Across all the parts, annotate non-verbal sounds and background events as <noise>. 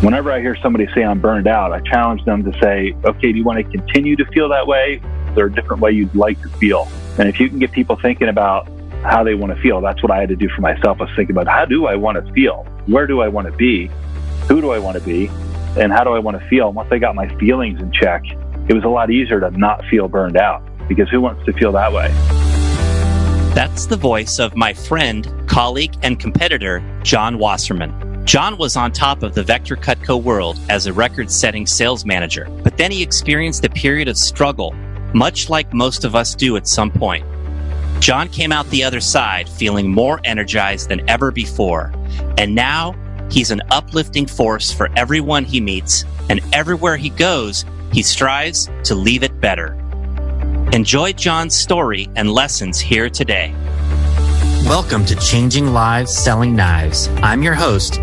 Whenever I hear somebody say I'm burned out, I challenge them to say, okay, do you want to continue to feel that way? Is there a different way you'd like to feel? And if you can get people thinking about how they want to feel, that's what I had to do for myself. I was thinking about how do I want to feel? Where do I want to be? Who do I want to be? And how do I want to feel? Once I got my feelings in check, it was a lot easier to not feel burned out because who wants to feel that way? That's the voice of my friend, colleague, and competitor, John Wasserman. John was on top of the Vector Cutco world as a record setting sales manager, but then he experienced a period of struggle, much like most of us do at some point. John came out the other side feeling more energized than ever before, and now he's an uplifting force for everyone he meets, and everywhere he goes, he strives to leave it better. Enjoy John's story and lessons here today. Welcome to Changing Lives Selling Knives. I'm your host,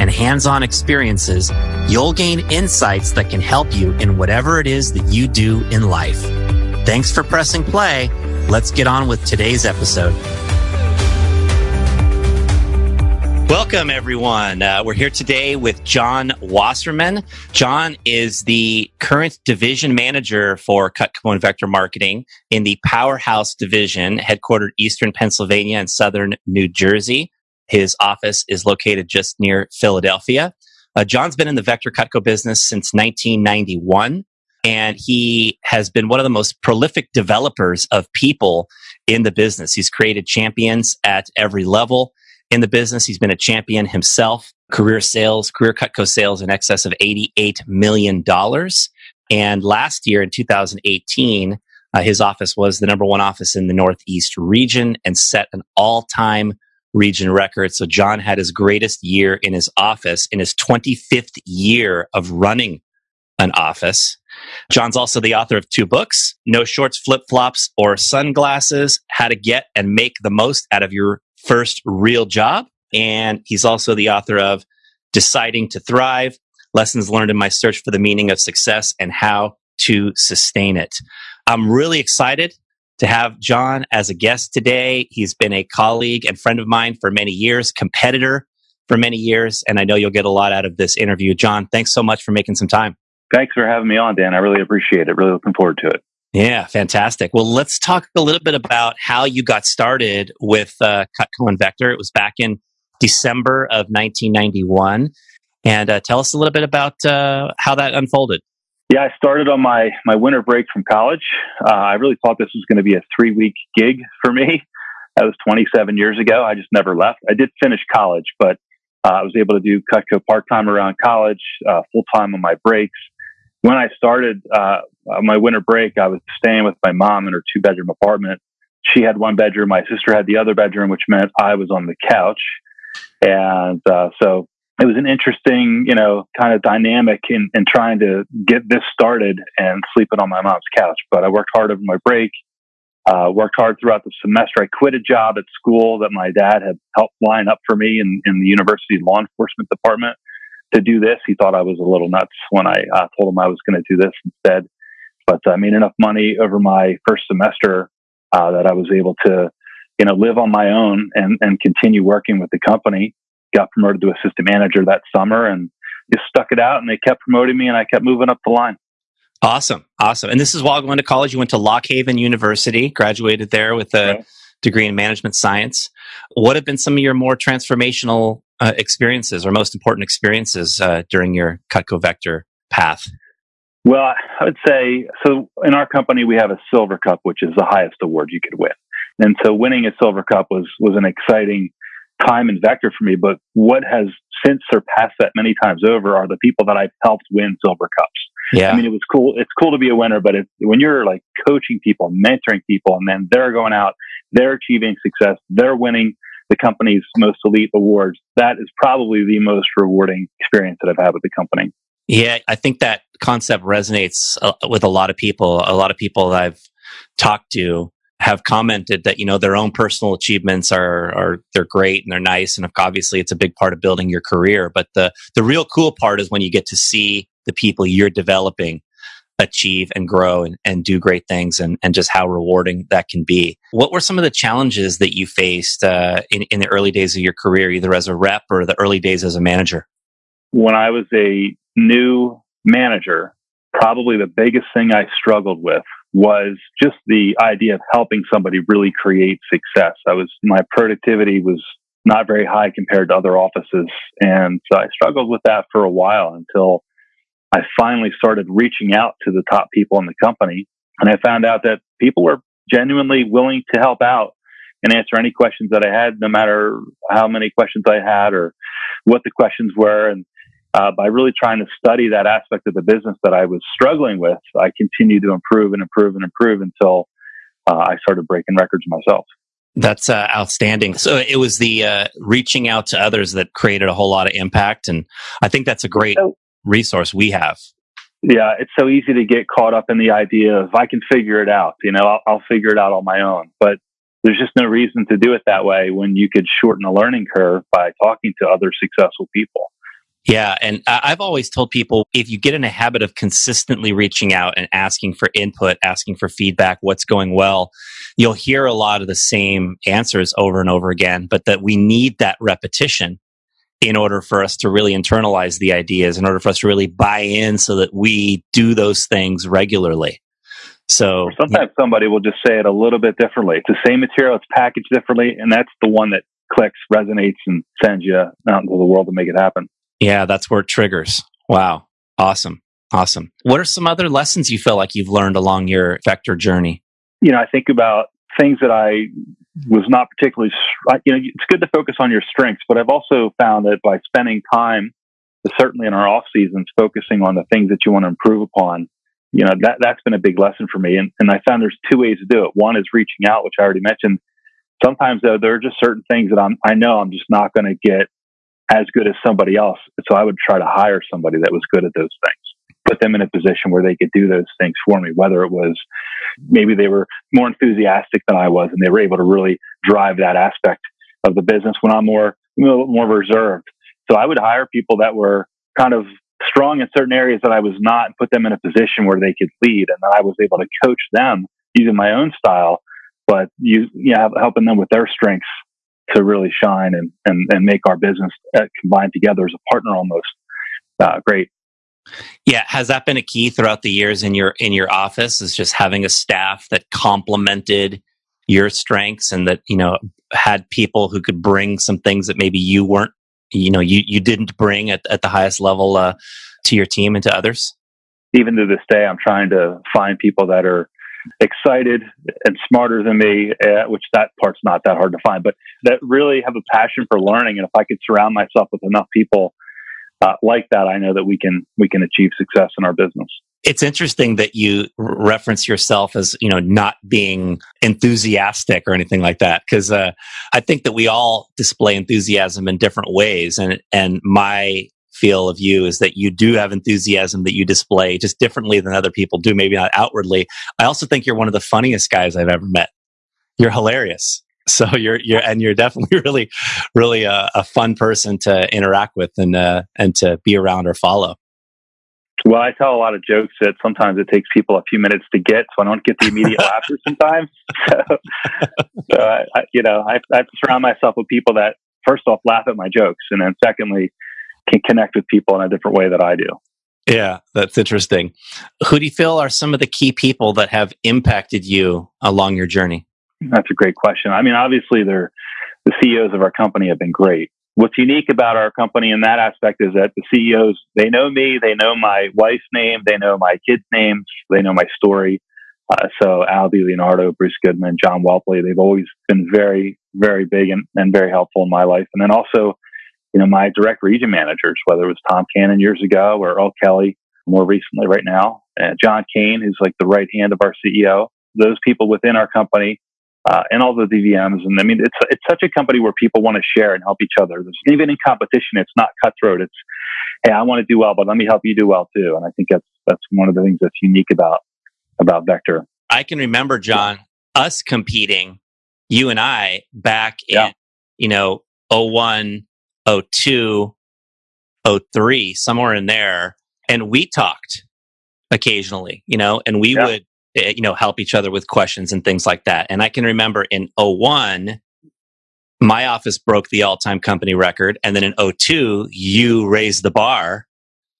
and hands on experiences, you'll gain insights that can help you in whatever it is that you do in life. Thanks for pressing play. Let's get on with today's episode. Welcome, everyone. Uh, we're here today with John Wasserman. John is the current division manager for Cutco and Vector Marketing in the Powerhouse Division, headquartered Eastern Pennsylvania and Southern New Jersey. His office is located just near Philadelphia. Uh, John's been in the Vector Cutco business since 1991, and he has been one of the most prolific developers of people in the business. He's created champions at every level in the business. He's been a champion himself, career sales, career Cutco sales in excess of $88 million. And last year in 2018, uh, his office was the number one office in the Northeast region and set an all time region record. So John had his greatest year in his office in his 25th year of running an office. John's also the author of two books, No Shorts, Flip Flops, or Sunglasses, How to Get and Make the Most Out of Your First Real Job. And he's also the author of Deciding to Thrive, Lessons Learned in My Search for the Meaning of Success and How to Sustain It. I'm really excited to have John as a guest today. He's been a colleague and friend of mine for many years, competitor for many years, and I know you'll get a lot out of this interview. John, thanks so much for making some time. Thanks for having me on, Dan. I really appreciate it. Really looking forward to it. Yeah, fantastic. Well, let's talk a little bit about how you got started with uh, Cutco and Vector. It was back in December of 1991. And uh, tell us a little bit about uh, how that unfolded. Yeah, I started on my my winter break from college. Uh, I really thought this was going to be a three week gig for me. <laughs> That was 27 years ago. I just never left. I did finish college, but uh, I was able to do Cutco part time around college, uh, full time on my breaks. When I started uh, my winter break, I was staying with my mom in her two bedroom apartment. She had one bedroom. My sister had the other bedroom, which meant I was on the couch. And uh, so it was an interesting, you know, kind of dynamic in, in trying to get this started and sleeping on my mom's couch. But I worked hard over my break, uh, worked hard throughout the semester. I quit a job at school that my dad had helped line up for me in, in the university law enforcement department to do this. He thought I was a little nuts when I uh, told him I was going to do this instead. But I made enough money over my first semester uh, that I was able to, you know, live on my own and, and continue working with the company got promoted to assistant manager that summer and just stuck it out and they kept promoting me and I kept moving up the line. Awesome. Awesome. And this is while going to college. You went to Lock Haven University, graduated there with a okay. degree in management science. What have been some of your more transformational uh, experiences or most important experiences uh, during your Cutco Vector path? Well, I would say so. In our company, we have a silver cup, which is the highest award you could win, and so winning a silver cup was was an exciting time and vector for me. But what has since surpassed that many times over are the people that I've helped win silver cups. Yeah, I mean, it was cool. It's cool to be a winner, but when you're like coaching people, mentoring people, and then they're going out, they're achieving success, they're winning the company's most elite awards. That is probably the most rewarding experience that I've had with the company. Yeah, I think that concept resonates uh, with a lot of people. A lot of people that I've talked to have commented that you know their own personal achievements are are they're great and they're nice and obviously it's a big part of building your career but the the real cool part is when you get to see the people you're developing achieve and grow and, and do great things and, and just how rewarding that can be. What were some of the challenges that you faced uh, in, in the early days of your career, either as a rep or the early days as a manager? When I was a new manager, probably the biggest thing I struggled with was just the idea of helping somebody really create success. I was, my productivity was not very high compared to other offices. And so I struggled with that for a while until I finally started reaching out to the top people in the company. And I found out that people were genuinely willing to help out and answer any questions that I had, no matter how many questions I had or what the questions were. And uh, by really trying to study that aspect of the business that I was struggling with, I continued to improve and improve and improve until uh, I started breaking records myself. That's uh, outstanding. So it was the uh, reaching out to others that created a whole lot of impact, and I think that's a great so, resource we have. Yeah, it's so easy to get caught up in the idea of I can figure it out. You know, I'll, I'll figure it out on my own. But there's just no reason to do it that way when you could shorten a learning curve by talking to other successful people. Yeah. And uh, I've always told people if you get in a habit of consistently reaching out and asking for input, asking for feedback, what's going well, you'll hear a lot of the same answers over and over again, but that we need that repetition in order for us to really internalize the ideas, in order for us to really buy in so that we do those things regularly. So or sometimes yeah. somebody will just say it a little bit differently. It's the same material, it's packaged differently, and that's the one that clicks, resonates, and sends you out into the world to make it happen. Yeah, that's where it triggers. Wow. Awesome. Awesome. What are some other lessons you feel like you've learned along your vector journey? You know, I think about things that I was not particularly, you know, it's good to focus on your strengths, but I've also found that by spending time, certainly in our off seasons, focusing on the things that you want to improve upon, you know, that, that's been a big lesson for me. And, and I found there's two ways to do it. One is reaching out, which I already mentioned. Sometimes though, there are just certain things that I'm, I know I'm just not going to get as good as somebody else. So I would try to hire somebody that was good at those things put them in a position where they could do those things for me, whether it was maybe they were more enthusiastic than I was and they were able to really drive that aspect of the business when I'm more, more reserved. So I would hire people that were kind of strong in certain areas that I was not and put them in a position where they could lead. And then I was able to coach them using my own style, but you, you know, helping them with their strengths to really shine and, and, and make our business uh, combined together as a partner almost uh, great. Yeah, has that been a key throughout the years in your in your office? Is just having a staff that complemented your strengths and that you know had people who could bring some things that maybe you weren't, you know, you you didn't bring at, at the highest level uh, to your team and to others. Even to this day, I'm trying to find people that are excited and smarter than me, uh, which that part's not that hard to find, but that really have a passion for learning. And if I could surround myself with enough people uh, like that, I know that we can we can achieve success in our business. It's interesting that you reference yourself as you know not being enthusiastic or anything like that because uh, I think that we all display enthusiasm in different ways, and and my feel of you is that you do have enthusiasm that you display just differently than other people do, maybe not outwardly. I also think you're one of the funniest guys I've ever met. You're hilarious. <laughs> So you're you're and you're definitely <laughs> really really a, a fun person to interact with and uh, and to be around or follow. Well, I tell a lot of jokes that sometimes it takes people a few minutes to get, so I don't get the immediate <laughs> laughter sometimes. So, so I, I, you know, I, I surround myself with people that first off laugh at my jokes, and then secondly can connect with people in a different way that I do. Yeah, that's interesting. Who do you feel are some of the key people that have impacted you along your journey? That's a great question. I mean, obviously, they're, the CEOs of our company have been great. what's unique about our company in that aspect is that the CEOs, they know me, they know my wife's name, they know my kids' names, they know my story. Uh, so Al DiLeonardo, Bruce Goodman, John Whelpley, they've always been very, very big and, and very helpful in my life. And then also, you know, my direct region managers, whether it was Tom Cannon years ago or Earl Kelly more recently right now, and John Kane, who's like the right hand of our CEO, those people within our company uh, and all the DVMs. And I mean, it's it's such a company where people want to share and help each other. There's, even in competition, it's not cutthroat. It's hey, I want to do well, but let me help you do well too. And I think that's that's one of the things that's unique about about Vector. I can remember John us competing, you and I back yeah. in you know 01, 02, 03, somewhere in there, and we talked occasionally, you know, and we yeah. would Eh, you know, help each other with questions and things like that. And I can remember in 01, my office broke the all time company record. And then in 02, you raised the bar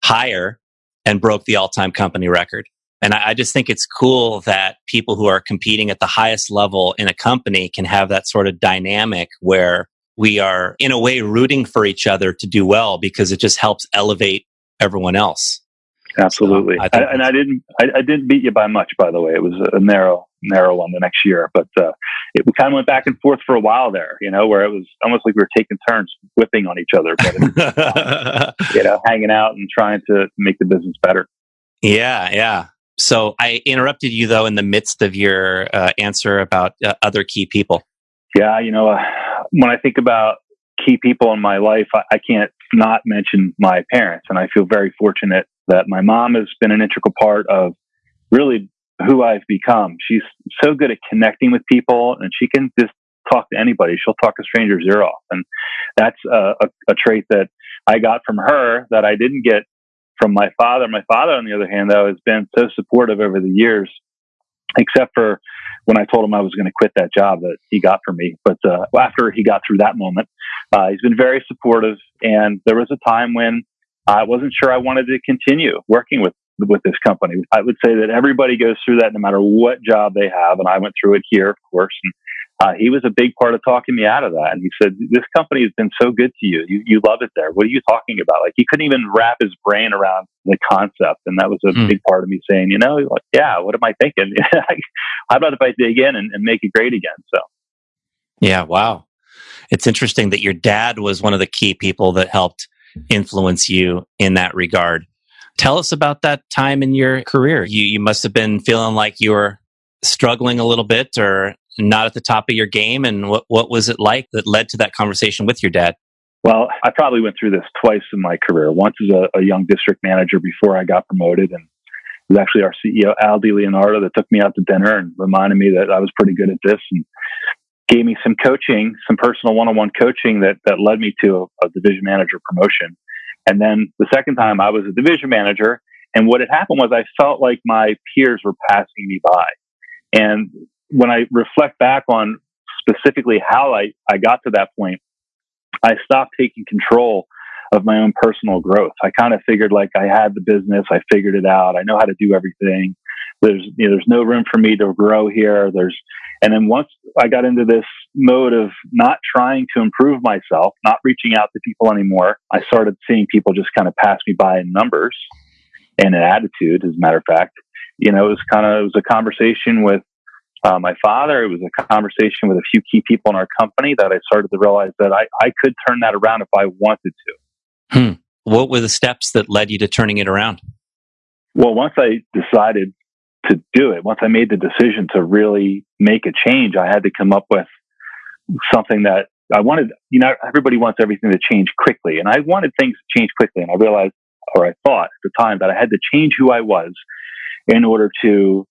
higher and broke the all time company record. And I, I, just think it's cool that people who are competing at the highest level in a company can have that sort of dynamic where we are in a way rooting for each other to do well because it just helps elevate everyone else. Absolutely, so I I, and I didn't. I, I, didn't beat you by much, by the way. It was a narrow, narrow one the next year, but uh, it we kind of went back and forth for a while there. You know, where it was almost like we were taking turns whipping on each other, but <laughs> you know, hanging out and trying to make the business better. Yeah, yeah. So I interrupted you though in the midst of your uh, answer about uh, other key people. Yeah, you know, uh, when I think about key people in my life, I, I can't not mention my parents, and I feel very fortunate that my mom has been an integral part of really who I've become. She's so good at connecting with people and she can just talk to anybody. She'll talk a stranger's ear off. And that's a, a, a trait that I got from her that I didn't get from my father. My father, on the other hand, though, has been so supportive over the years, except for when I told him I was going to quit that job that he got for me. But uh, after he got through that moment, uh, he's been very supportive. And there was a time when I wasn't sure I wanted to continue working with with this company. I would say that everybody goes through that no matter what job they have, and I went through it here, of course. And uh, he was a big part of talking me out of that. And he said, "This company has been so good to you. You you love it there. What are you talking about?" Like he couldn't even wrap his brain around the concept, and that was a mm. big part of me saying, "You know, like, yeah, what am I thinking? <laughs> How about if I dig in and, and make it great again?" So, yeah, wow. It's interesting that your dad was one of the key people that helped influence you in that regard. Tell us about that time in your career. You, you must have been feeling like you were struggling a little bit or not at the top of your game. And what, what was it like that led to that conversation with your dad? Well, I probably went through this twice in my career. Once as a, a young district manager before I got promoted, and it was actually our CEO Al DiLeonardo that took me out to dinner and reminded me that I was pretty good at this. And gave me some coaching, some personal one-on-one coaching that that led me to a, a, division manager promotion. And then the second time I was a division manager, and what had happened was I felt like my peers were passing me by. And when I reflect back on specifically how I, I got to that point, I stopped taking control of my own personal growth. I kind of figured like I had the business, I figured it out, I know how to do everything. There's you know, there's no room for me to grow here. There's and then once I got into this mode of not trying to improve myself, not reaching out to people anymore, I started seeing people just kind of pass me by in numbers and an attitude, as a matter of fact. You know, it was kind of, it was a conversation with uh, my father. It was a conversation with a few key people in our company that I started to realize that I, I could turn that around if I wanted to. Hmm. What were the steps that led you to turning it around? Well, once I decided to do it. Once I made the decision to really make a change, I had to come up with something that I wanted. You know, everybody wants everything to change quickly, and I wanted things to change quickly. And I realized, or I thought at the time, that I had to change who I was in order to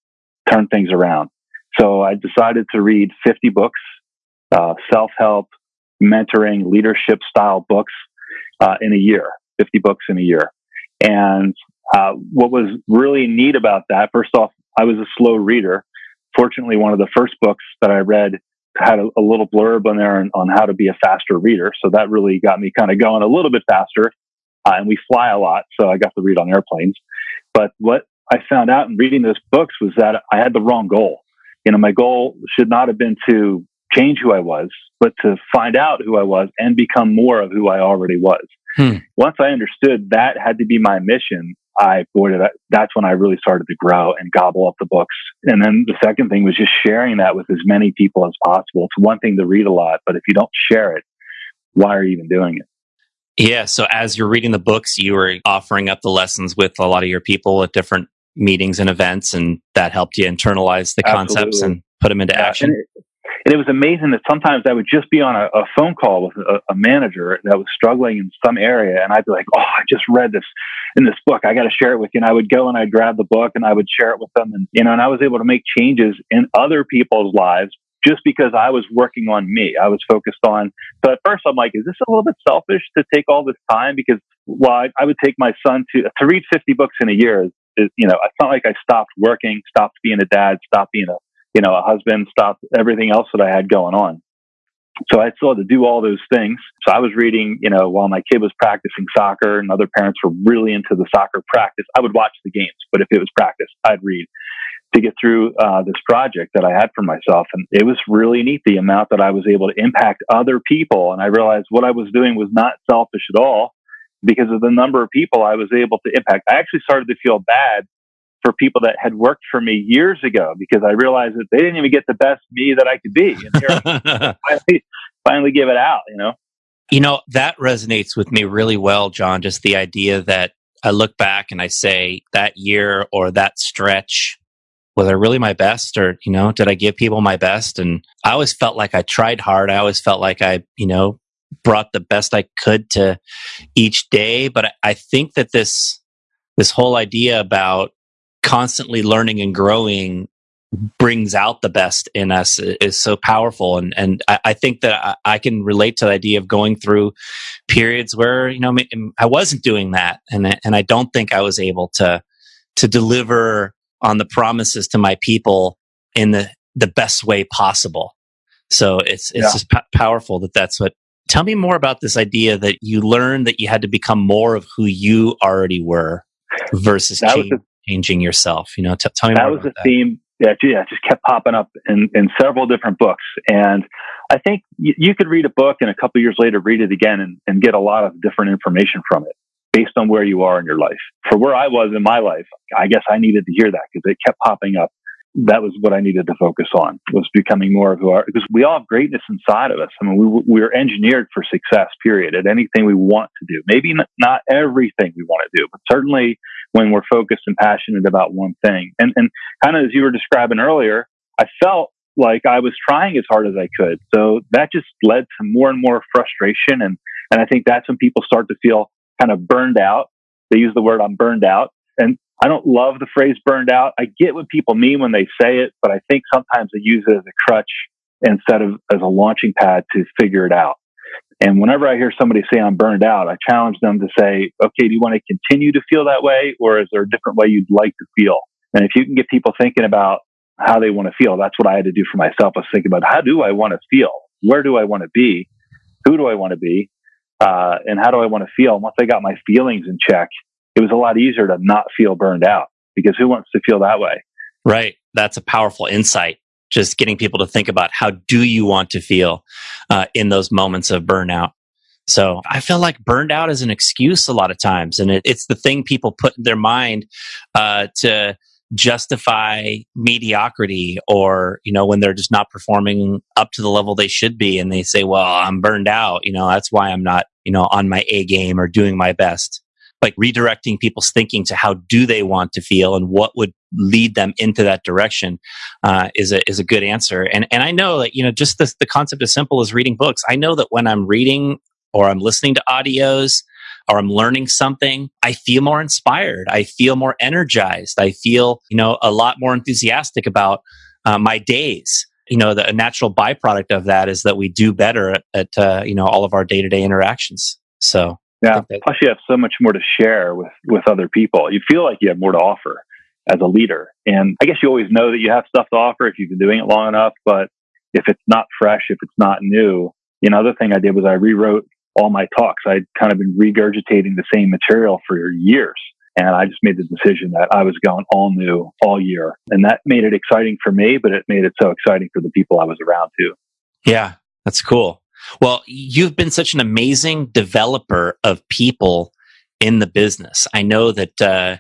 turn things around. So I decided to read 50 books, uh, self help, mentoring, leadership style books uh, in a year, 50 books in a year. And uh, what was really neat about that, first off, I was a slow reader. Fortunately, one of the first books that I read had a, a little blurb on there on, on, how to be a faster reader. So that really got me kind of going a little bit faster. Uh, and we fly a lot, so I got to read on airplanes. But what I found out in reading those books was that I had the wrong goal. You know, my goal should not have been to change who I was, but to find out who I was and become more of who I already was. Hmm. Once I understood that had to be my mission, I boy, that, that's when I really started to grow and gobble up the books. And then the second thing was just sharing that with as many people as possible. It's one thing to read a lot, but if you don't share it, why are you even doing it? Yeah. So as you're reading the books, you were offering up the lessons with a lot of your people at different meetings and events, and that helped you internalize the Absolutely. concepts and put them into yeah, action. And it, and it, was amazing that sometimes I would just be on a, a phone call with a, a, manager that was struggling in some area, and I'd be like, "Oh, I just read this in this book. I got to share it with you." And I would go and I'd grab the book and I would share it with them, and you know, and I was able to make changes in other people's lives just because I was working on me. I was focused on. So at first, I'm like, is this a little bit selfish to take all this time? Because well, I, I would take my son to to read 50 books in a year. Is, you know, it's not like I stopped working, stopped being a dad, stopped being a you know a husband, stopped everything else that I had going on. So I still had to do all those things. So I was reading, you know, while my kid was practicing soccer and other parents were really into the soccer practice. I would watch the games, but if it was practice, I'd read to get through uh, this project that I had for myself. And it was really neat the amount that I was able to impact other people. And I realized what I was doing was not selfish at all because of the number of people I was able to impact. I actually started to feel bad for people that had worked for me years ago because I realized that they didn't even get the best me that I could be. And <laughs> finally, finally give it out, you know? You know, that resonates with me really well, John. Just the idea that I look back and I say that year or that stretch was I really my best or, you know, did I give people my best? And I always felt like I tried hard. I always felt like I, you know, brought the best I could to each day. But I think that this, this whole idea about constantly learning and growing brings out the best in us is so powerful. And, and I, I think that I, I, can relate to the idea of going through periods where, you know, I wasn't doing that. And, and I don't think I was able to, to deliver on the promises to my people in the, the best way possible. So it's, it's yeah. just p- powerful that that's what, tell me more about this idea that you learned that you had to become more of who you already were versus change, a, changing yourself. You know, t- tell me that was a that. theme. that yeah, just kept popping up in, in several different books. And I think y- you could read a book and a couple years later read it again and, and get a lot of different information from it based on where you are in your life. For where I was in my life, I guess I needed to hear that because it kept popping up. That was what I needed to focus on was becoming more of who are because we all have greatness inside of us. I mean, we, we're engineered for success, period, at anything we want to do. Maybe not everything we want to do, but certainly when we're focused and passionate about one thing. And, and kind of as you were describing earlier, I felt like I was trying as hard as I could. So that just led to more and more frustration. And, and I think that's when people start to feel kind of burned out. They use the word I'm burned out. And I don't love the phrase burned out. I get what people mean when they say it, but I think sometimes they use it as a crutch instead of as a launching pad to figure it out. And whenever I hear somebody say I'm burned out, I challenge them to say, okay, do you want to continue to feel that way? Or is there a different way you'd like to feel? And if you can get people thinking about how they want to feel, that's what I had to do for myself. I was thinking about how do I want to feel? Where do I want to be? Who do I want to be? uh, and how do I want to feel? And once I got my feelings in check, it was a lot easier to not feel burned out because who wants to feel that way? Right. That's a powerful insight. Just getting people to think about how do you want to feel uh, in those moments of burnout. So I feel like burned out is an excuse a lot of times, and it, it's the thing people put in their mind uh, to justify mediocrity or you know when they're just not performing up to the level they should be and they say well i'm burned out you know that's why i'm not you know on my a game or doing my best like redirecting people's thinking to how do they want to feel and what would lead them into that direction uh, is a is a good answer and and i know that you know just the, the concept as simple as reading books i know that when i'm reading or i'm listening to audios or I'm learning something, I feel more inspired. I feel more energized. I feel, you know, a lot more enthusiastic about uh, my days. You know, the natural byproduct of that is that we do better at, at uh, you know, all of our day to day interactions. So, yeah. That, Plus, you have so much more to share with, with other people. You feel like you have more to offer as a leader. And I guess you always know that you have stuff to offer if you've been doing it long enough. But if it's not fresh, if it's not new, you know, other thing I did was I rewrote all my talks. I'd kind of been regurgitating the same material for years. And I just made the decision that I was going all new all year. And that made it exciting for me, but it made it so exciting for the people I was around too. Yeah, that's cool. Well, you've been such an amazing developer of people in the business. I know that uh,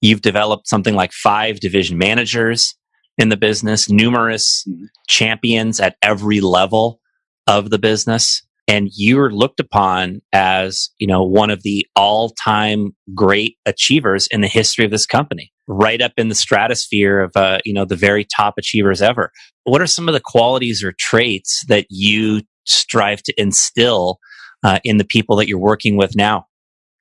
you've developed something like five division managers in the business, numerous mm-hmm. champions at every level of the business. And you're looked upon as, you know, one of the all time great achievers in the history of this company, right up in the stratosphere of, uh, you know, the very top achievers ever. What are some of the qualities or traits that you strive to instill uh, in the people that you're working with now?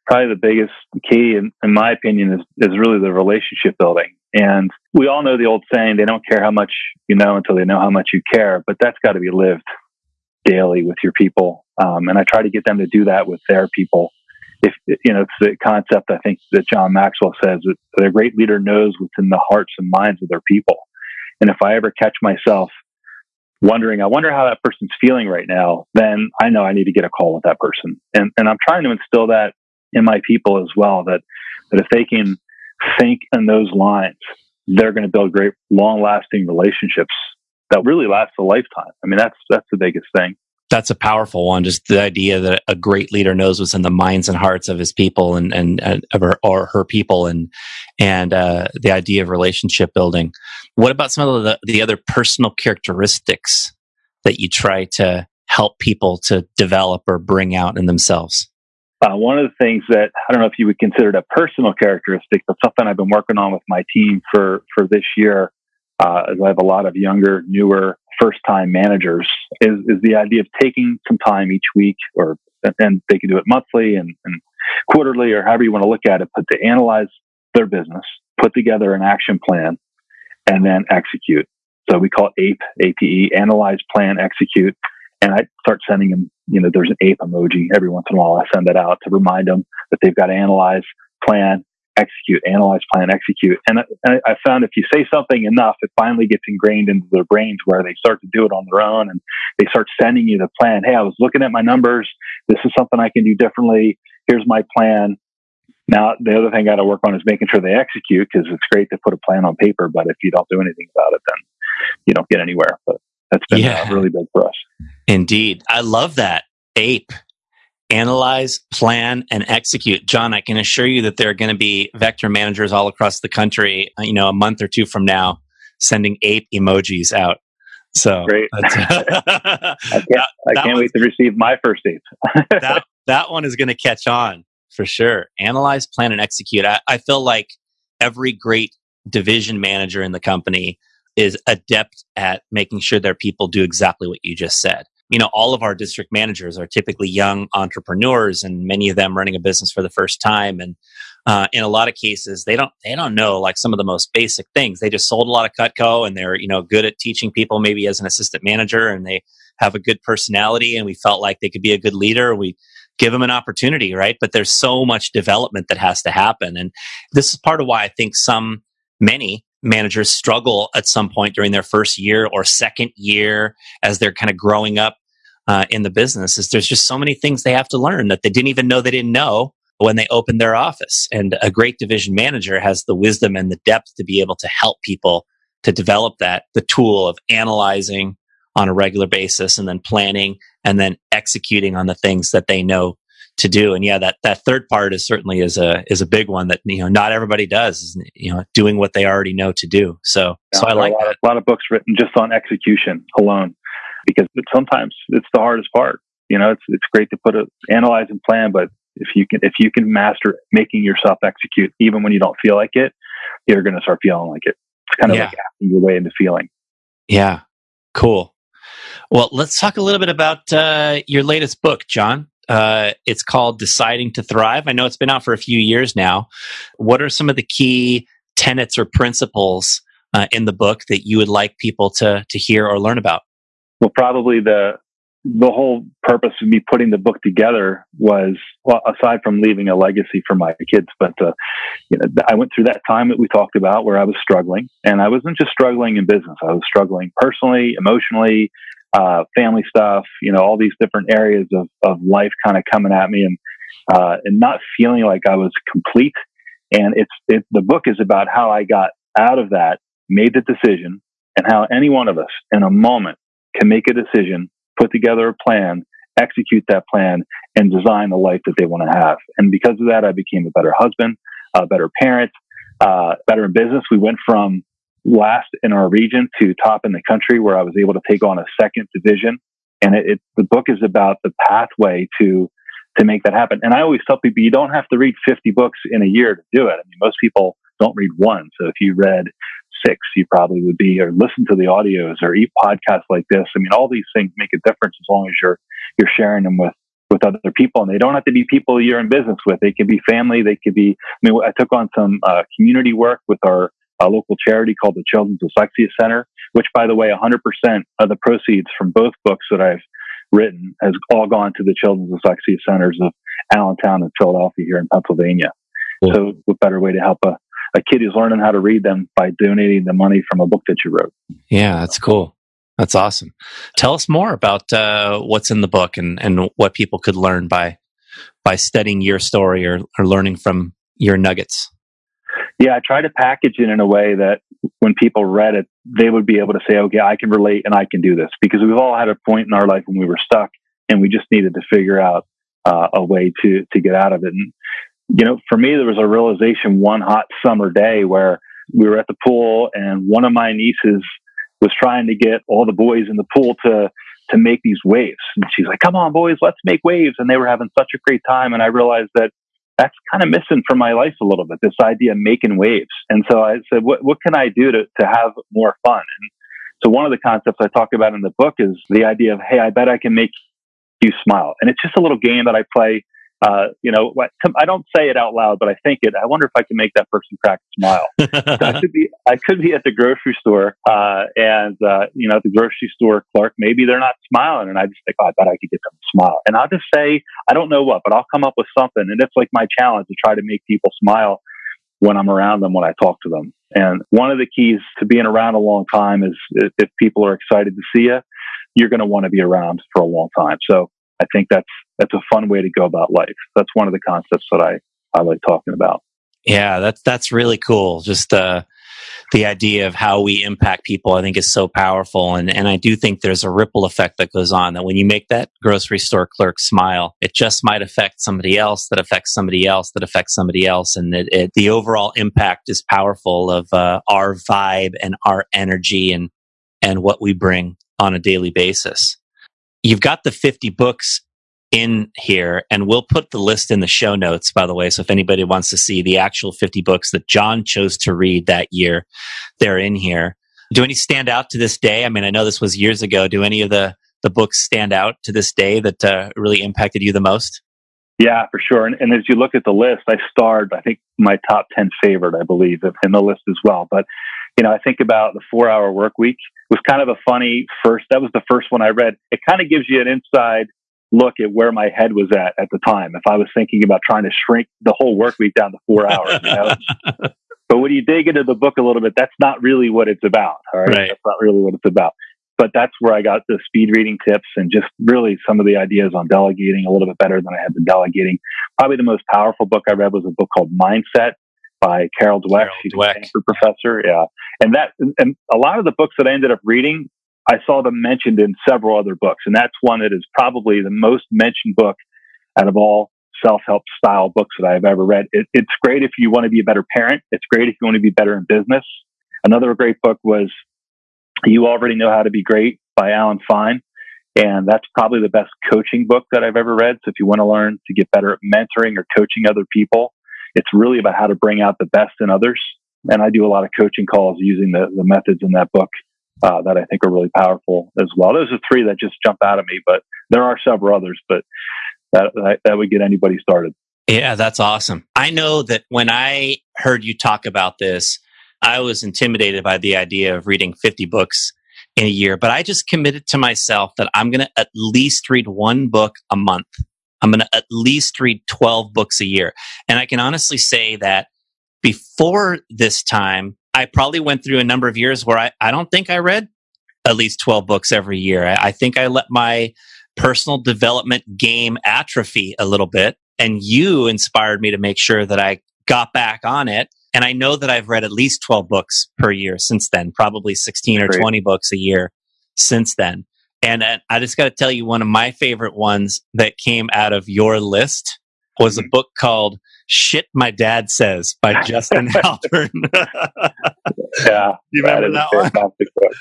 Probably the biggest key, in, in my opinion, is, is really the relationship building. And we all know the old saying, they don't care how much you know until they know how much you care, but that's got to be lived daily with your people. Um, and I try to get them to do that with their people. If, you know, it's the concept I think that John Maxwell says that a great leader knows within the hearts and minds of their people. And if I ever catch myself wondering, I wonder how that person's feeling right now, then I know I need to get a call with that person. And, and I'm trying to instill that in my people as well, that, that if they can think in those lines, they're going to build great, long lasting relationships that really last a lifetime. I mean, that's, that's the biggest thing. That's a powerful one. Just the idea that a great leader knows what's in the minds and hearts of his people and, and, and her, or her people and, and, uh, the idea of relationship building. What about some of the, the other personal characteristics that you try to help people to develop or bring out in themselves? Uh, one of the things that I don't know if you would consider it a personal characteristic, but something I've been working on with my team for for this year, uh, as I have a lot of younger, newer, first time managers, is is the idea of taking some time each week, or and they can do it monthly and, and quarterly, or however you want to look at it, but to analyze their business, put together an action plan, and then execute. So we call it APE, APE, analyze, plan, execute. And I start sending them, you know, there's an ape emoji every once in a while. I send that out to remind them that they've got to analyze, plan, execute, analyze, plan, execute. And I, found if you say something enough, it finally gets ingrained into their brains where they start to do it on their own and they start sending you the plan. Hey, I was looking at my numbers. This is something I can do differently. Here's my plan. Now, the other thing I got to work on is making sure they execute because it's great to put a plan on paper, but if you don't do anything about it, then you don't get anywhere. But that's been yeah. uh, really big for us. Indeed. I love that. APE. Analyze, plan, and execute. John, I can assure you that there are going to be vector managers all across the country, uh, you know, a month or two from now, sending ape emojis out. So great. <laughs> <laughs> I can't, I can't wait to receive my first ape. <laughs> that, that one is going to catch on for sure. Analyze, plan, and execute. I, I feel like every great division manager in the company is adept at making sure their people do exactly what you just said. You know, all of our district managers are typically young entrepreneurs, and many of them running a business for the first time. And uh, in a lot of cases, they don't they don't know like some of the most basic things. They just sold a lot of Cutco, and they're you know good at teaching people maybe as an assistant manager, and they have a good personality. And we felt like they could be a good leader. We give them an opportunity, right? But there's so much development that has to happen. And this is part of why I think some, many managers struggle at some point during their first year or second year as they're kind of growing up uh, in the business is there's just so many things they have to learn that they didn't even know they didn't know when they opened their office. And a great division manager has the wisdom and the depth to be able to help people to develop that, the tool of analyzing on a regular basis and then planning and then executing on the things that they know to do. And yeah, that, that third part is certainly is a, is a big one that, you know, not everybody does, you know, doing what they already know to do. So, yeah, so I like a lot, that. a lot of books written just on execution alone because sometimes it's the hardest part. You know, it's, it's great to put a analyze and plan, but if you can, if you can master making yourself execute, even when you don't feel like it, you're going to start feeling like it. It's kind of yeah. like acting your way into feeling. Yeah. Cool. Well, let's talk a little bit about uh, your latest book, John. Uh, it's called Deciding to Thrive. I know it's been out for a few years now. What are some of the key tenets or principles uh, in the book that you would like people to to hear or learn about? Well, probably the the whole purpose of me putting the book together was, well, aside from leaving a legacy for my kids, but uh, you know, I went through that time that we talked about where I was struggling, and I wasn't just struggling in business; I was struggling personally, emotionally, uh, family stuff, you know, all these different areas of, of life kind of coming at me and, uh, and not feeling like I was complete. And it's, it, the book is about how I got out of that, made the decision and how any one of us in a moment can make a decision put together a plan, execute that plan, and design the life that they want to have. And because of that, I became a better husband, a better parent, uh, better in business. We went from last in our region to top in the country, where I was able to take on a second division. And it, it, the book is about the pathway to to make that happen. And I always tell people you don't have to read 50 books in a year to do it. I mean, most people don't read one. So if you read six, you probably would be, or listen to the audios or eat podcasts like this. I mean, all these things make a difference as long as you're, you're sharing them with, with other people. And they don't have to be people you're in business with. They could be family. They could be, I mean, I took on some uh, community work with our uh, local charity called the Children's Dyslexia Center, which by the way, 100% of the proceeds from both books that I've written has all gone to the Children's Dyslexia Centers of Allentown and Philadelphia here in Pennsylvania. Cool. So, what better way to help a, a kid who's learning how to read them by donating the money from a book that you wrote? Yeah, that's cool. That's awesome. Tell us more about uh, what's in the book and, and what people could learn by by studying your story or, or learning from your nuggets. Yeah, I try to package it in a way that when people read it, they would be able to say, okay, I can relate and I can do this because we've all had a point in our life when we were stuck and we just needed to figure out uh, a way to, to get out of it. And, you know, for me, there was a realization one hot summer day where we were at the pool and one of my nieces was trying to get all the boys in the pool to, to make these waves. And she's like, come on, boys, let's make waves. And they were having such a great time. And I realized that that's kind of missing from my life a little bit, this idea of making waves. And so I said, what, what can I do to, to have more fun? And so one of the concepts I talk about in the book is the idea of, hey, I bet I can make you smile. And it's just a little game that I play uh, you know, <laughs> I don't say it out loud, but I think it. I wonder if I can make that person crack a smile. <laughs> so I could be, I could be at the grocery store, uh, and uh, you know, at the grocery store clerk, maybe they're not smiling, and I just think, oh, I bet I could get them to smile. And I'll just say, I don't know what, but I'll come up with something, and it's like my challenge to try to make people smile when I'm around them, when I talk to them. And one of the keys to being around a long time is if people are excited to see you, you're going to want to be around for a long time. So I think that's that's a fun way to go about life. That's one of the concepts that I I like talking about. Yeah, that's that's really cool. Just uh, the idea of how we impact people, I think, is so powerful, and and I do think there's a ripple effect that goes on. That when you make that grocery store clerk smile, it just might affect somebody else, that affects somebody else, that affects somebody else, and it, it, the overall impact is powerful of uh, our vibe and our energy and and what we bring on a daily basis you've got the 50 books in here and we'll put the list in the show notes by the way so if anybody wants to see the actual 50 books that john chose to read that year they're in here. Do any stand out to this day? I mean i know this was years ago. Do any of the the books stand out to this day that uh, really impacted you the most? Yeah for sure. And, and, as you look at the list i starred i think my top 10 favorite i believe in the list as well. But you know i think about the four hour work week. Was kind of a funny first. That was the first one I read. It kind of gives you an inside look at where my head was at at the time. If I was thinking about trying to shrink the whole work week down to four hours, you know? <laughs> but when you dig into the book a little bit, that's not really what it's about. All right? right. That's not really what it's about. But that's where I got the speed reading tips and just really some of the ideas on delegating a little bit better than I had been delegating. Probably the most powerful book I read was a book called Mindset by Carol Dweck. Carol She's Dweck. a Stanford professor. Yeah. And that, and a lot of the books that I ended up reading, I saw them mentioned in several other books. And that's one that is probably the most mentioned book out of all self-help style books that I've ever read. It, it's great if you want to be a better parent. It's great if you want to be better in business. Another great book was You Already Know How to Be Great by Alan Fine. And that's probably the best coaching book that I've ever read. So if you want to learn to get better at mentoring or coaching other people, it's really about how to bring out the best in others. And I do a lot of coaching calls using the, the methods in that book uh, that I think are really powerful as well. Those are three that just jump out at me, but there are several others, but that, that, that would get anybody started. Yeah, that's awesome. I know that when I heard you talk about this, I was intimidated by the idea of reading 50 books in a year, but I just committed to myself that I'm going to at least read one book a month. I'm going to at least read 12 books a year. And I can honestly say that before this time, I probably went through a number of years where I, I don't think I read at least 12 books every year. I, I think I let my personal development game atrophy a little bit. And you inspired me to make sure that I got back on it. And I know that I've read at least 12 books per year since then, probably 16 or Great. 20 books a year since then. And uh, I just got to tell you, one of my favorite ones that came out of your list was a mm-hmm. book called Shit My Dad Says by <laughs> Justin Halpern. <laughs> yeah. You remember that, that one? Book.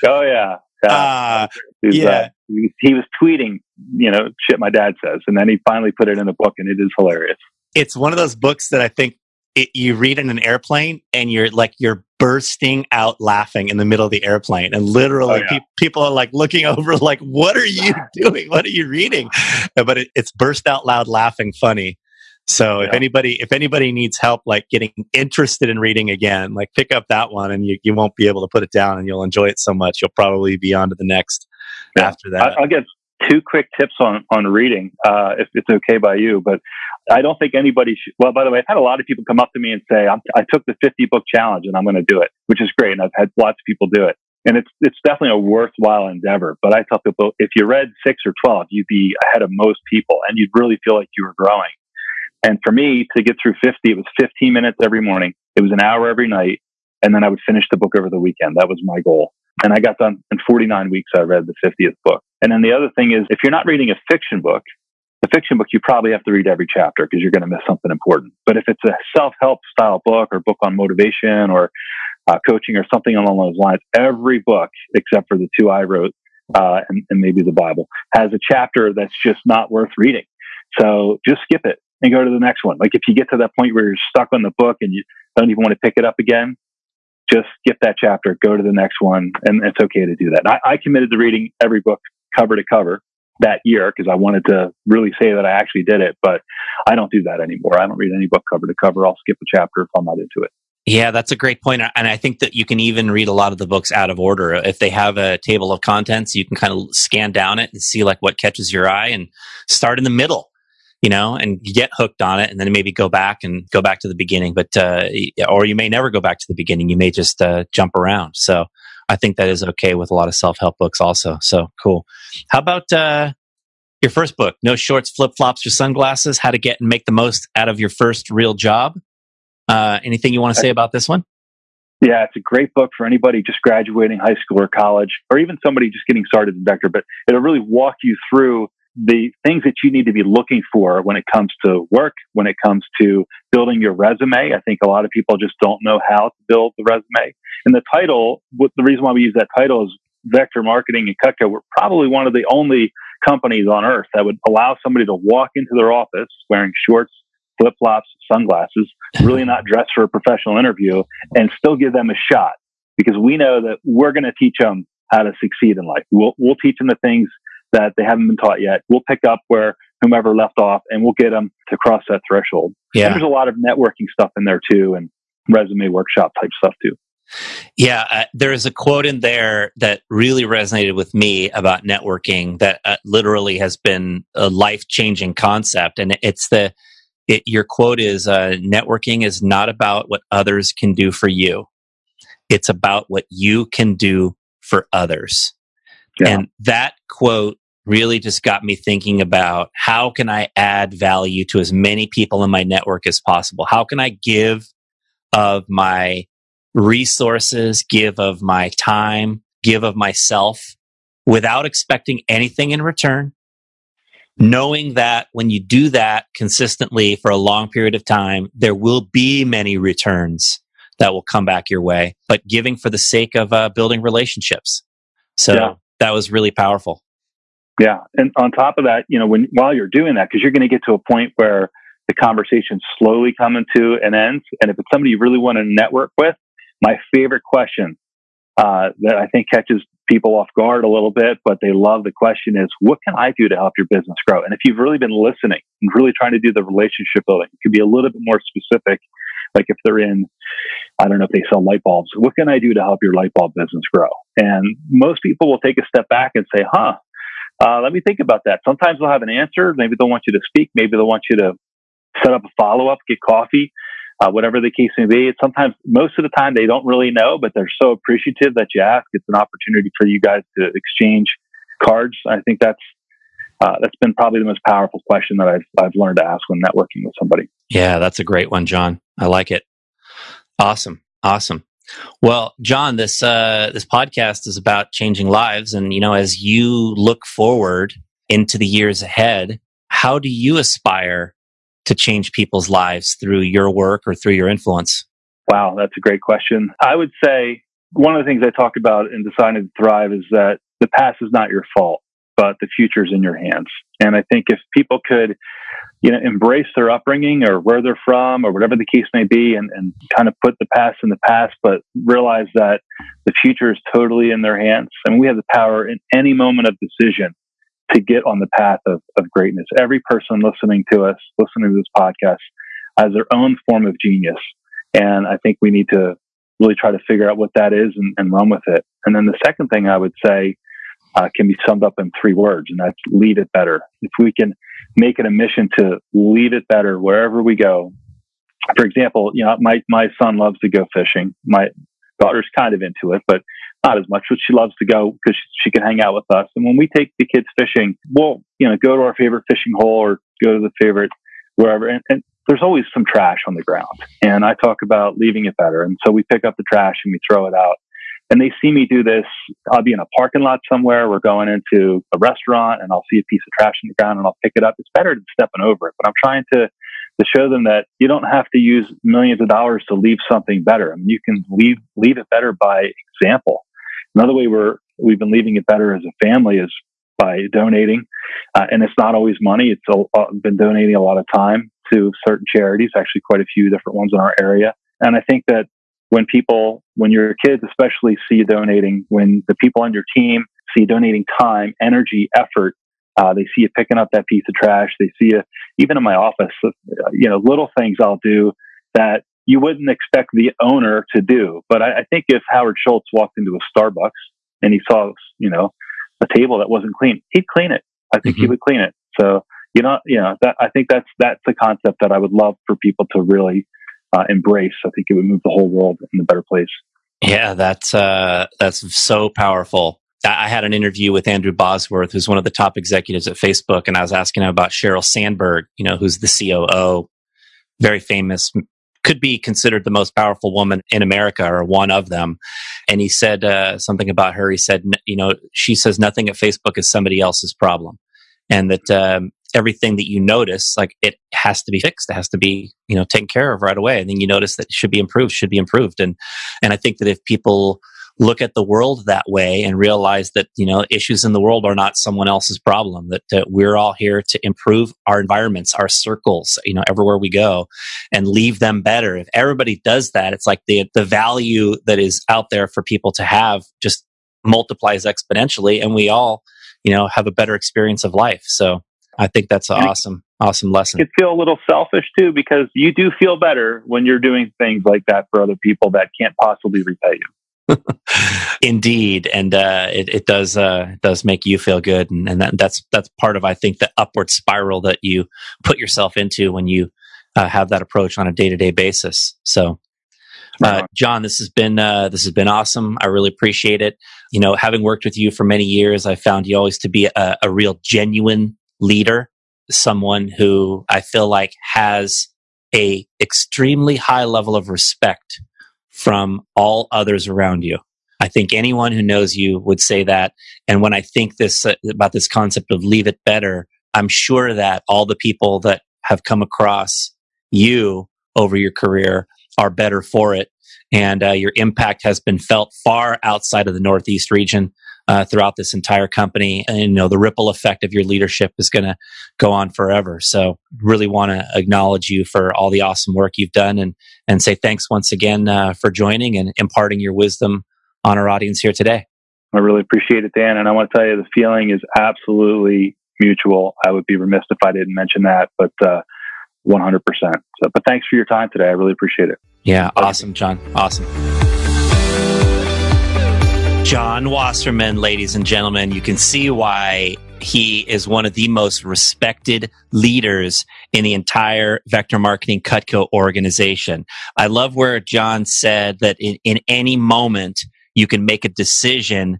Oh, yeah. Yeah. Uh, yeah. Uh, he, he was tweeting, you know, shit my dad says. And then he finally put it in a book and it is hilarious. It's one of those books that I think it, you read in an airplane and you're like, you're bursting out laughing in the middle of the airplane. And literally, oh, yeah. pe- people are like looking <laughs> over, like, what are you doing? What are you reading? But it, it's burst out loud laughing funny. So yeah. if anybody if anybody needs help like getting interested in reading again, like pick up that one and you, you won't be able to put it down and you'll enjoy it so much you'll probably be on to the next yeah. after that. I'll get two quick tips on on reading, uh, if it's okay by you. But I don't think anybody should. Well, by the way, I've had a lot of people come up to me and say, i took the 50 book challenge and I'm going to do it," which is great, and I've had lots of people do it. And it's it's definitely a worthwhile endeavor. But I tell people, if you read six or twelve, you'd be ahead of most people, and you'd really feel like you were growing. And for me to get through 50, it was 15 minutes every morning. It was an hour every night. And then I would finish the book over the weekend. That was my goal. And I got done in 49 weeks. I read the 50th book. And then the other thing is, if you're not reading a fiction book, the fiction book, you probably have to read every chapter because you're going to miss something important. But if it's a self help style book or book on motivation or uh, coaching or something along those lines, every book, except for the two I wrote uh, and, and maybe the Bible, has a chapter that's just not worth reading. So just skip it and go to the next one. Like if you get to that point where you're stuck on the book and you don't even want to pick it up again, just skip that chapter, go to the next one, and it's okay to do that. I, I committed to reading every book cover to cover that year because I wanted to really say that I actually did it, but I don't do that anymore. I don't read any book cover to cover. I'll skip a chapter if I'm not into it. Yeah, that's a great point. And I think that you can even read a lot of the books out of order. If they have a table of contents, you can kind of scan down it and see like what catches your eye and start in the middle you know, and get hooked on it and then maybe go back and go back to the beginning. But, uh, or you may never go back to the beginning. You may just, uh, jump around. So I think that is okay with a lot of self help books also. So cool. How about, uh, your first book, No Shorts, Flip Flops, or Sunglasses, How to Get and Make the Most Out of Your First Real Job. Uh, anything you want to say about this one? Yeah, it's a great book for anybody just graduating high school or college, or even somebody just getting started in vector. But it'll really walk you through the things that you need to be looking for when it comes to work, when it comes to building your resume. I think a lot of people just don't know how to build the resume. And the title, the reason why we use that title is Vector Marketing and Cutco. We're probably one of the only companies on earth that would allow somebody to walk into their office wearing shorts, flip flops, sunglasses, <laughs> really not dressed for a professional interview, and still give them a shot because we know that we're going to teach them how to succeed in life. We'll, we'll teach them the things that they haven't been taught yet. We'll pick up where whomever left off and we'll get them to cross that threshold. Yeah. And there's a lot of networking stuff in there too and resume workshop type stuff too. Yeah, uh, there is a quote in there that really resonated with me about networking that uh, literally has been a life changing concept. And it's the, it, your quote is uh, networking is not about what others can do for you, it's about what you can do for others. Yeah. And that quote really just got me thinking about how can I add value to as many people in my network as possible? How can I give of my resources, give of my time, give of myself without expecting anything in return? Knowing that when you do that consistently for a long period of time, there will be many returns that will come back your way, but giving for the sake of uh, building relationships. So yeah. that was really powerful. Yeah, and on top of that, you know, when while you're doing that, because you're going to get to a point where the conversation's slowly coming to an end, and if it's somebody you really want to network with, my favorite question uh, that I think catches people off guard a little bit, but they love the question is, what can I do to help your business grow? And if you've really been listening and really trying to do the relationship building, it could be a little bit more specific. Like if they're in, I don't know if they sell light bulbs, what can I do to help your light bulb business grow? And most people will take a step back and say, huh, uh, let me think about that. Sometimes they'll have an answer. Maybe they'll want you to speak. Maybe they'll want you to set up a follow up, get coffee, uh, whatever the case may be. Sometimes, most of the time, they don't really know, but they're so appreciative that you ask. It's an opportunity for you guys to exchange cards. I think that's uh, that's been probably the most powerful question that I've I've learned to ask when networking with somebody. Yeah, that's a great one, John. I like it. Awesome, awesome. Well, John, this uh, this podcast is about changing lives, and you know, as you look forward into the years ahead, how do you aspire to change people's lives through your work or through your influence? Wow, that's a great question. I would say one of the things I talk about in Deciding to Thrive is that the past is not your fault, but the future is in your hands. And I think if people could, you know, embrace their upbringing or where they're from or whatever the case may be and, and kind of put the past in the past, but realize that the future is totally in their hands. And we have the power in any moment of decision to get on the path of, of greatness. Every person listening to us, listening to this podcast, has their own form of genius. And I think we need to really try to figure out what that is and, and run with it. And then the second thing I would say uh, can be summed up in three words, and that's leave it better. If we can make it a mission to leave it better wherever we go. For example, you know, my, my son loves to go fishing. My daughter's kind of into it, but not as much, but she loves to go because she, she, can hang out with us. And when we take the kids fishing, we'll, you know, go to our favorite fishing hole or go to the favorite wherever. And, and there's always some trash on the ground. And I talk about leaving it better. And so we pick up the trash and we throw it out. And they see me do this. I'll be in a parking lot somewhere. We're going into a restaurant and I'll see a piece of trash in the ground and I'll pick it up. It's better than stepping over it. But I'm trying to to show them that you don't have to use millions of dollars to leave something better. I mean, you can leave leave it better by example. Another way we're we've been leaving it better as a family is by donating, uh, and it's not always money. It's a, uh, been donating a lot of time to certain charities. Actually, quite a few different ones in our area. And I think that when people, when your kids especially see you donating, when the people on your team see you donating time, energy, effort, uh, they see you picking up that piece of trash. They see you, even in my office, uh, you know, little things I'll do that you wouldn't expect the owner to do. But I, I think if Howard Schultz walked into a Starbucks and he saw, you know, a table that wasn't clean, he'd clean it. I think mm-hmm. he would clean it. So, you know, you know, that I think that's that's the concept that I would love for people to really uh, embrace. I think it would move the whole world in a better place. Yeah, that's uh, that's so powerful. I had an interview with Andrew Bosworth, who's one of the top executives at Facebook, and I was asking him about Sheryl Sandberg, you know, who's the COO, very famous, could be considered the most powerful woman in America or one of them. And he said uh, something about her. He said, you know, she says nothing at Facebook is somebody else's problem, and that um, everything that you notice, like it has to be fixed. It has to be, you know, taken care of right away. And then you notice that it should be improved, should be improved. And and I think that if people look at the world that way and realize that you know issues in the world are not someone else's problem that, that we're all here to improve our environments our circles you know everywhere we go and leave them better if everybody does that it's like the the value that is out there for people to have just multiplies exponentially and we all you know have a better experience of life so i think that's an awesome awesome lesson it feel a little selfish too because you do feel better when you're doing things like that for other people that can't possibly repay you <laughs> Indeed, and uh, it, it, does uh, it does make you feel good, and, and that, that's that's part of I think the upward spiral that you put yourself into when you uh, have that approach on a day to day basis. So, uh, John, this has been uh, this has been awesome. I really appreciate it. You know, having worked with you for many years, I found you always to be a, a real genuine leader, someone who I feel like has a extremely high level of respect from all others around you. I think anyone who knows you would say that. And when I think this uh, about this concept of leave it better, I'm sure that all the people that have come across you over your career are better for it. And uh, your impact has been felt far outside of the Northeast region uh, throughout this entire company. And, you know, the ripple effect of your leadership is going to go on forever. So really want to acknowledge you for all the awesome work you've done and, and say thanks once again uh, for joining and imparting your wisdom on our audience here today. I really appreciate it, Dan. And I want to tell you the feeling is absolutely mutual. I would be remiss if I didn't mention that, but uh, 100%. So, but thanks for your time today. I really appreciate it. Yeah, awesome, John. Awesome. John Wasserman, ladies and gentlemen, you can see why he is one of the most respected leaders in the entire vector marketing Cutco organization. I love where John said that in, in any moment you can make a decision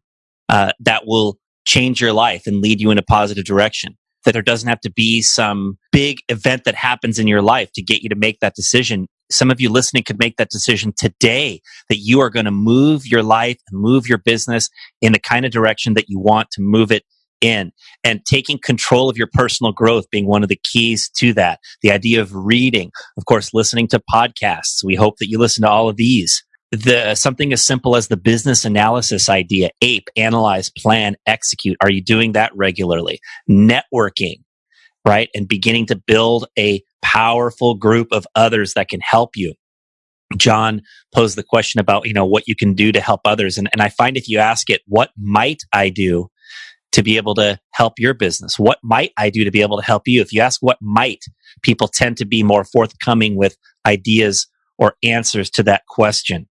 uh, that will change your life and lead you in a positive direction. That there doesn't have to be some big event that happens in your life to get you to make that decision some of you listening could make that decision today that you are going to move your life and move your business in the kind of direction that you want to move it in and taking control of your personal growth being one of the keys to that. The idea of reading, of course, listening to podcasts. We hope that you listen to all of these. The something as simple as the business analysis idea, APE, analyze, plan, execute. Are you doing that regularly? Networking, right? And beginning to build a powerful group of others that can help you. John posed the question about, you know, what you can do to help others. And, and I find if you ask it, what might I do to be able to help your business? What might I do to be able to help you? If you ask what might, people tend to be more forthcoming with ideas or answers to that question.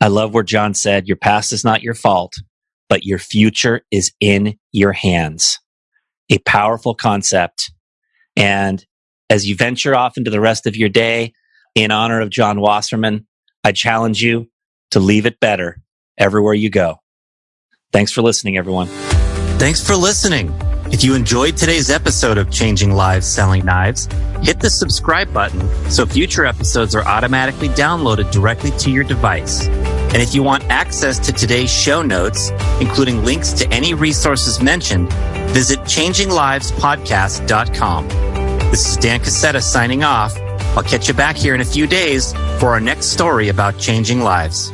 I love where John said, your past is not your fault, but your future is in your hands. A powerful concept. And as you venture off into the rest of your day in honor of John Wasserman, I challenge you to leave it better everywhere you go. Thanks for listening, everyone. Thanks for listening. If you enjoyed today's episode of Changing Lives Selling Knives, hit the subscribe button so future episodes are automatically downloaded directly to your device. And if you want access to today's show notes, including links to any resources mentioned, visit changinglivespodcast.com. This is Dan Cassetta signing off. I'll catch you back here in a few days for our next story about changing lives.